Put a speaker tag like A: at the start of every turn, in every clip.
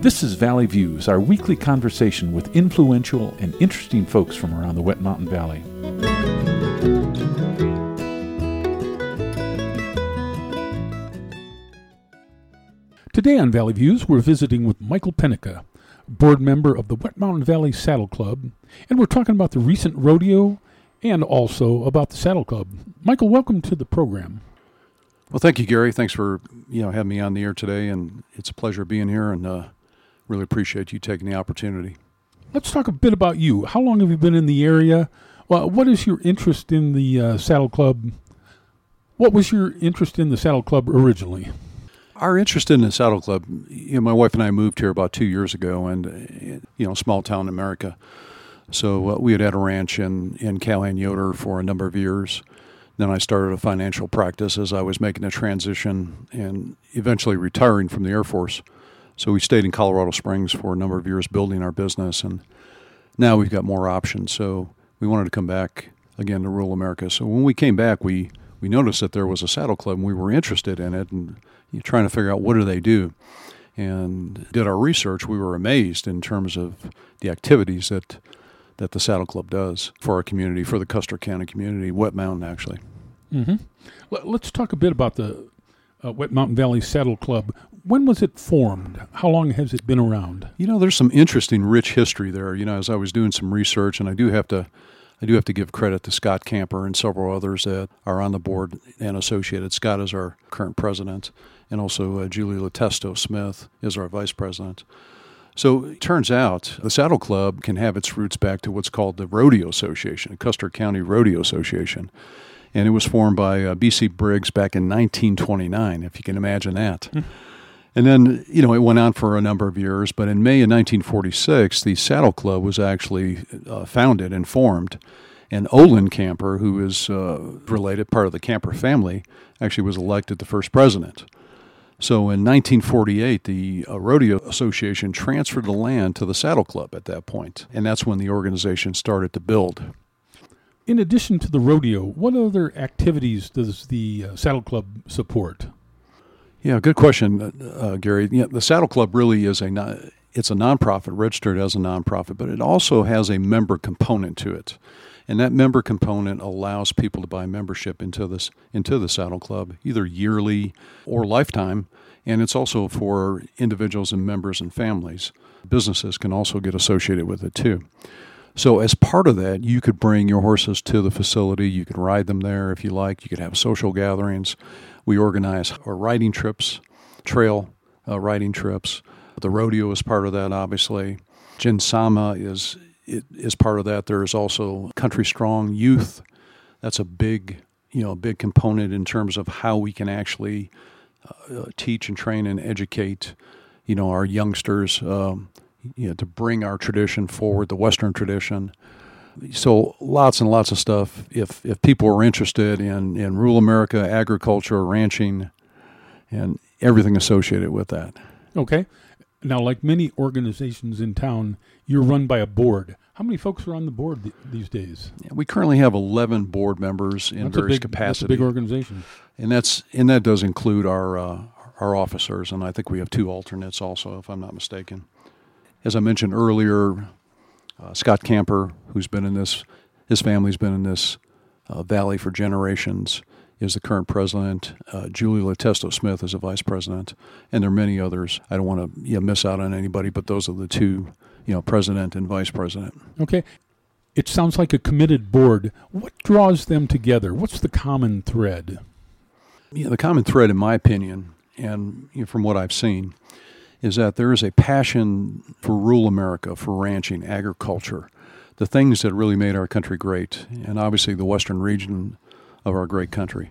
A: This is Valley Views, our weekly conversation with influential and interesting folks from around the Wet Mountain Valley. Today on Valley Views, we're visiting with Michael Pennica, board member of the Wet Mountain Valley Saddle Club, and we're talking about the recent rodeo and also about the Saddle Club. Michael, welcome to the program.
B: Well, thank you, Gary. Thanks for you know having me on the air today, and it's a pleasure being here, and uh, really appreciate you taking the opportunity.
A: Let's talk a bit about you. How long have you been in the area? Well, what is your interest in the uh, Saddle Club? What was your interest in the Saddle Club originally?
B: Our interest in the Saddle Club, you know, my wife and I moved here about two years ago, and you know, small town America. So uh, we had had a ranch in in Calhan Yoder for a number of years. Then I started a financial practice as I was making a transition and eventually retiring from the Air Force. So we stayed in Colorado Springs for a number of years building our business, and now we've got more options. So we wanted to come back again to rural America. So when we came back, we we noticed that there was a saddle club, and we were interested in it, and you know, trying to figure out what do they do. And did our research. We were amazed in terms of the activities that that the Saddle Club does for our community, for the Custer County community, Wet Mountain actually.
A: Mm-hmm. Let's talk a bit about the uh, Wet Mountain Valley Saddle Club. When was it formed? How long has it been around?
B: You know, there's some interesting, rich history there. You know, as I was doing some research, and I do have to, I do have to give credit to Scott Camper and several others that are on the board and associated. Scott is our current president, and also uh, Julie Latesto Smith is our vice president. So it turns out the Saddle Club can have its roots back to what's called the Rodeo Association, Custer County Rodeo Association. And it was formed by uh, B.C. Briggs back in 1929, if you can imagine that. And then, you know, it went on for a number of years, but in May of 1946, the Saddle Club was actually uh, founded and formed. And Olin Camper, who is uh, related, part of the Camper family, actually was elected the first president. So in 1948, the uh, Rodeo Association transferred the land to the Saddle Club at that point, and that's when the organization started to build.
A: In addition to the rodeo, what other activities does the uh, Saddle Club support?
B: Yeah, good question, uh, uh Gary. The Saddle Club really is a non, it's a nonprofit, registered as a nonprofit, but it also has a member component to it. And that member component allows people to buy membership into this into the Saddle Club either yearly or lifetime, and it's also for individuals and members and families. Businesses can also get associated with it too. So, as part of that, you could bring your horses to the facility. You could ride them there if you like. You could have social gatherings. We organize our riding trips, trail uh, riding trips. The rodeo is part of that, obviously. Gymkhana is is part of that. There is also Country Strong Youth. That's a big, you know, big component in terms of how we can actually uh, teach and train and educate, you know, our youngsters, um, you know, to bring our tradition forward, the Western tradition. So lots and lots of stuff. If if people are interested in in rural America, agriculture, ranching, and everything associated with that.
A: Okay. Now, like many organizations in town, you're run by a board. How many folks are on the board th- these days?
B: Yeah, we currently have 11 board members in
A: that's
B: various capacities.
A: That's a big organization,
B: and that's and that does include our uh, our officers, and I think we have two alternates also, if I'm not mistaken. As I mentioned earlier, uh, Scott Camper, who's been in this, his family's been in this uh, valley for generations is the current president. Uh, Julie Letesto Smith is a vice president, and there are many others. I don't want to you know, miss out on anybody, but those are the two, you know, president and vice president.
A: Okay. It sounds like a committed board. What draws them together? What's the common thread?
B: Yeah, the common thread, in my opinion, and you know, from what I've seen, is that there is a passion for rural America, for ranching, agriculture, the things that really made our country great. And obviously, the western region of our great country.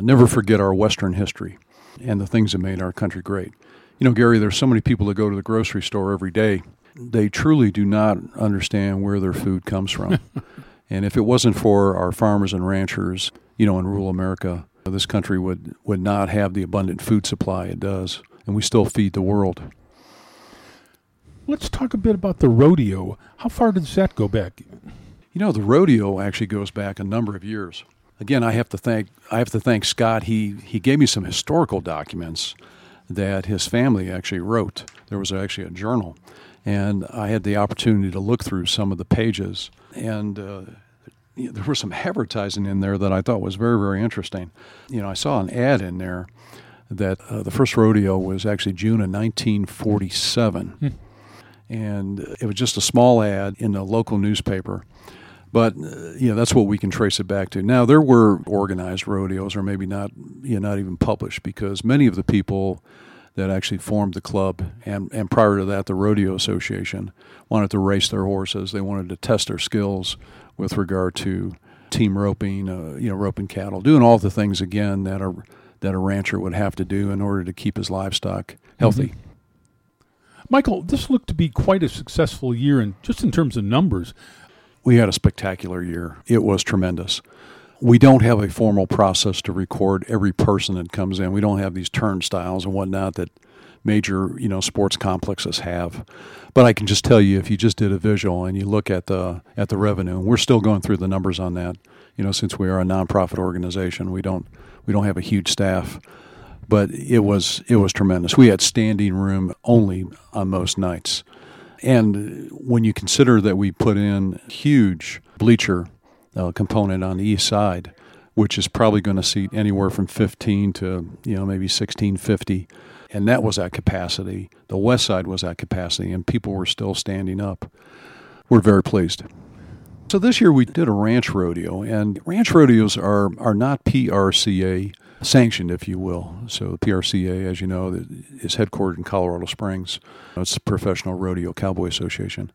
B: Never forget our Western history and the things that made our country great. You know, Gary, there's so many people that go to the grocery store every day. They truly do not understand where their food comes from. and if it wasn't for our farmers and ranchers, you know, in rural America, this country would, would not have the abundant food supply it does. And we still feed the world.
A: Let's talk a bit about the rodeo. How far does that go back?
B: You know, the rodeo actually goes back a number of years again, I have to thank I have to thank Scott. He he gave me some historical documents that his family actually wrote. there was actually a journal, and I had the opportunity to look through some of the pages, and uh, there was some advertising in there that I thought was very, very interesting. You know, I saw an ad in there that uh, the first rodeo was actually June of 1947. Hmm. And it was just a small ad in a local newspaper. But uh, you know that's what we can trace it back to. Now there were organized rodeos, or maybe not, you know, not even published, because many of the people that actually formed the club and, and prior to that the rodeo association wanted to race their horses they wanted to test their skills with regard to team roping uh, you know roping cattle doing all the things again that a that a rancher would have to do in order to keep his livestock healthy mm-hmm.
A: michael this looked to be quite a successful year and just in terms of numbers
B: we had a spectacular year it was tremendous we don't have a formal process to record every person that comes in. We don't have these turnstiles and whatnot that major you know sports complexes have. But I can just tell you, if you just did a visual and you look at the at the revenue, we're still going through the numbers on that. You know, since we are a nonprofit organization, we don't we don't have a huge staff, but it was it was tremendous. We had standing room only on most nights, and when you consider that we put in huge bleacher uh, component on the east side, which is probably going to seat anywhere from 15 to you know maybe 1650, and that was at capacity. The west side was at capacity, and people were still standing up. We're very pleased. So this year we did a ranch rodeo, and ranch rodeos are are not PRCA sanctioned, if you will. So PRCA, as you know, is headquartered in Colorado Springs. It's the Professional Rodeo Cowboy Association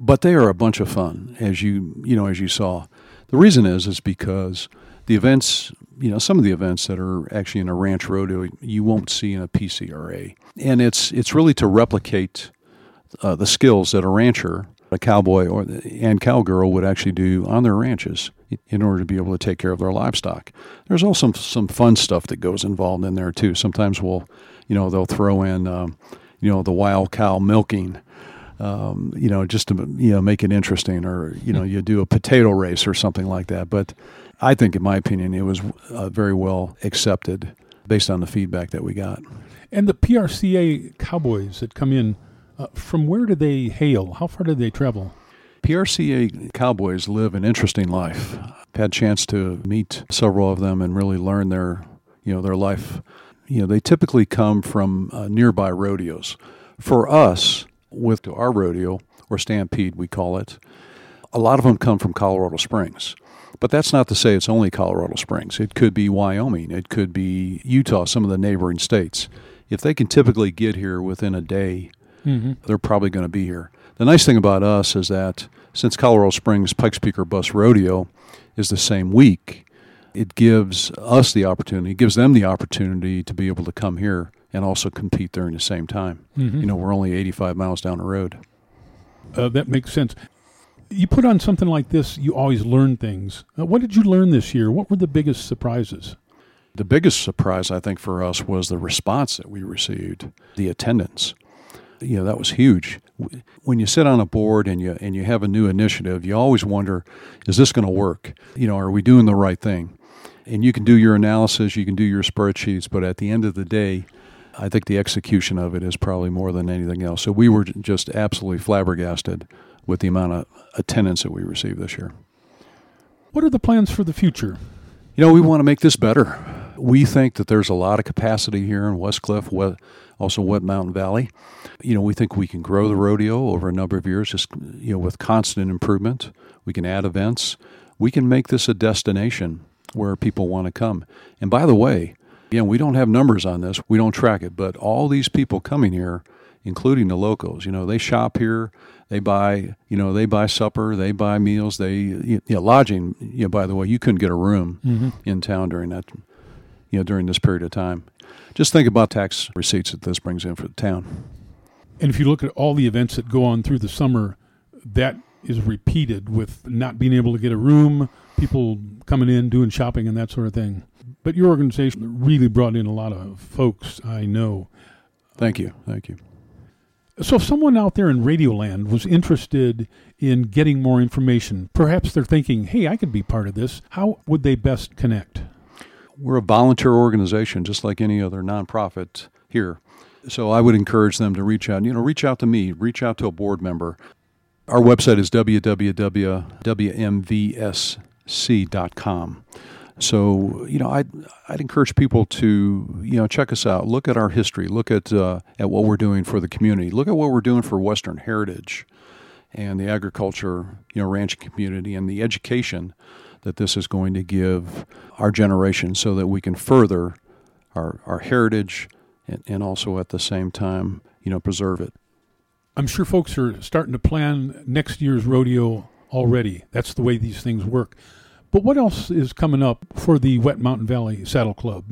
B: but they are a bunch of fun, as you you know as you saw. The reason is is because the events, you know, some of the events that are actually in a ranch rodeo you won't see in a PCRA, and it's it's really to replicate uh, the skills that a rancher, a cowboy, or and cowgirl would actually do on their ranches in order to be able to take care of their livestock. There's also some some fun stuff that goes involved in there too. Sometimes we'll, you know, they'll throw in, um, you know, the wild cow milking um, you know, just to you know make it interesting, or you know, you do a potato race or something like that. But I think, in my opinion, it was uh, very well accepted based on the feedback that we got.
A: And the PRCA cowboys that come in, uh, from where do they hail? How far do they travel?
B: PRCA cowboys live an interesting life. I've had chance to meet several of them and really learn their, you know, their life. You know, they typically come from uh, nearby rodeos. For us, with our rodeo, or Stampede, we call it, a lot of them come from Colorado Springs. But that's not to say it's only Colorado Springs. It could be Wyoming. It could be Utah, some of the neighboring states. If they can typically get here within a day, mm-hmm. they're probably going to be here. The nice thing about us is that since Colorado Springs Pikes Peak or Bust Rodeo is the same week, it gives us the opportunity, it gives them the opportunity to be able to come here and also compete during the same time. Mm-hmm. You know, we're only 85 miles down the road.
A: Uh, that makes sense. You put on something like this, you always learn things. Uh, what did you learn this year? What were the biggest surprises?
B: The biggest surprise, I think, for us was the response that we received, the attendance. You know, that was huge. When you sit on a board and you and you have a new initiative, you always wonder, is this going to work? You know, are we doing the right thing? And you can do your analysis, you can do your spreadsheets, but at the end of the day, I think the execution of it is probably more than anything else. So we were just absolutely flabbergasted with the amount of attendance that we received this year.
A: What are the plans for the future?
B: You know, we want to make this better. We think that there's a lot of capacity here in Westcliffe, also Wet Mountain Valley. You know, we think we can grow the rodeo over a number of years, just you know, with constant improvement. We can add events. We can make this a destination where people want to come. And by the way, Again, we don't have numbers on this. We don't track it, but all these people coming here, including the locals, you know, they shop here. They buy, you know, they buy supper, they buy meals, they you know, lodging. You know, by the way, you couldn't get a room mm-hmm. in town during that, you know, during this period of time. Just think about tax receipts that this brings in for the town.
A: And if you look at all the events that go on through the summer, that is repeated with not being able to get a room, people coming in doing shopping and that sort of thing. But your organization really brought in a lot of folks I know.
B: Thank you. Thank you.
A: So, if someone out there in Radioland was interested in getting more information, perhaps they're thinking, hey, I could be part of this, how would they best connect?
B: We're a volunteer organization, just like any other nonprofit here. So I would encourage them to reach out. You know, reach out to me, reach out to a board member. Our website is www.wmvsc.com. So you know, I'd I'd encourage people to you know check us out. Look at our history. Look at uh, at what we're doing for the community. Look at what we're doing for Western heritage and the agriculture, you know, ranching community and the education that this is going to give our generation, so that we can further our our heritage and, and also at the same time, you know, preserve it.
A: I'm sure folks are starting to plan next year's rodeo already. That's the way these things work. But what else is coming up for the Wet Mountain Valley Saddle Club?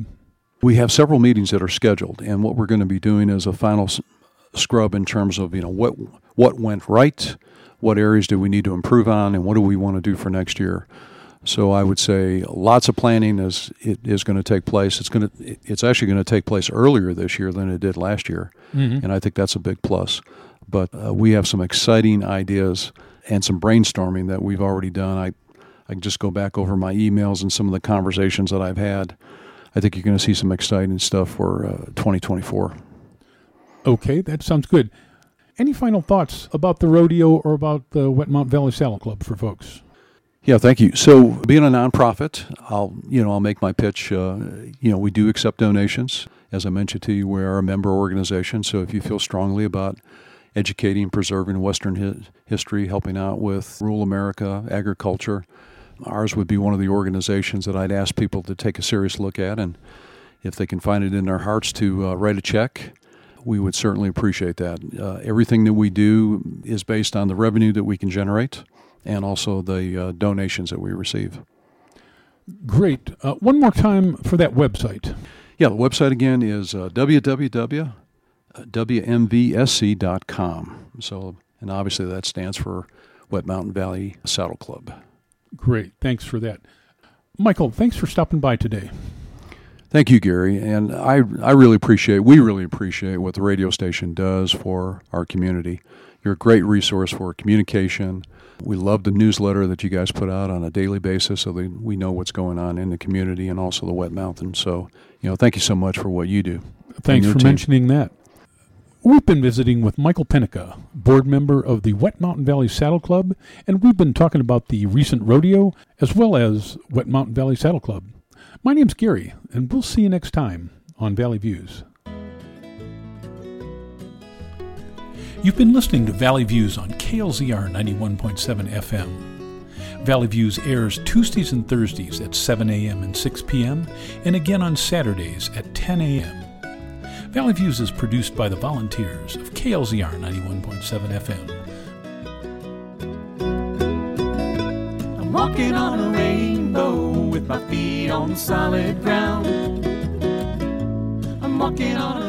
B: We have several meetings that are scheduled, and what we're going to be doing is a final scrub in terms of you know what what went right, what areas do we need to improve on, and what do we want to do for next year. So I would say lots of planning is it is going to take place. It's going to it's actually going to take place earlier this year than it did last year, mm-hmm. and I think that's a big plus. But uh, we have some exciting ideas and some brainstorming that we've already done. I I can just go back over my emails and some of the conversations that I've had. I think you're going to see some exciting stuff for uh, 2024.
A: Okay, that sounds good. Any final thoughts about the rodeo or about the Wet Mountain Valley Saddle Club for folks?
B: Yeah, thank you. So, being a nonprofit, I'll you know I'll make my pitch. Uh, you know, we do accept donations. As I mentioned to you, we are a member organization. So, if you feel strongly about educating, preserving Western hi- history, helping out with rural America, agriculture, ours would be one of the organizations that I'd ask people to take a serious look at, and if they can find it in their hearts to uh, write a check, we would certainly appreciate that. Uh, everything that we do is based on the revenue that we can generate and also the uh, donations that we receive.
A: Great. Uh, one more time for that website.
B: Yeah, the website again is uh, www.wmvsc.com. So, and obviously that stands for Wet Mountain Valley Saddle Club.
A: Great. Thanks for that. Michael, thanks for stopping by today.
B: Thank you, Gary. And I, I really appreciate, we really appreciate what the radio station does for our community. You're a great resource for communication. We love the newsletter that you guys put out on a daily basis so that we know what's going on in the community and also the Wet Mountain. So, you know, thank you so much for what you do.
A: Thanks for team. mentioning that. We've been visiting with Michael Pennica, board member of the Wet Mountain Valley Saddle Club, and we've been talking about the recent rodeo as well as Wet Mountain Valley Saddle Club. My name's Gary, and we'll see you next time on Valley Views. You've been listening to Valley Views on KLZR 91.7 FM. Valley Views airs Tuesdays and Thursdays at 7 a.m. and 6 p.m., and again on Saturdays at 10 a.m. Valley Views is produced by the volunteers of KLZR 91.7 FM. I'm walking on a rainbow with my feet on solid ground. I'm walking on a.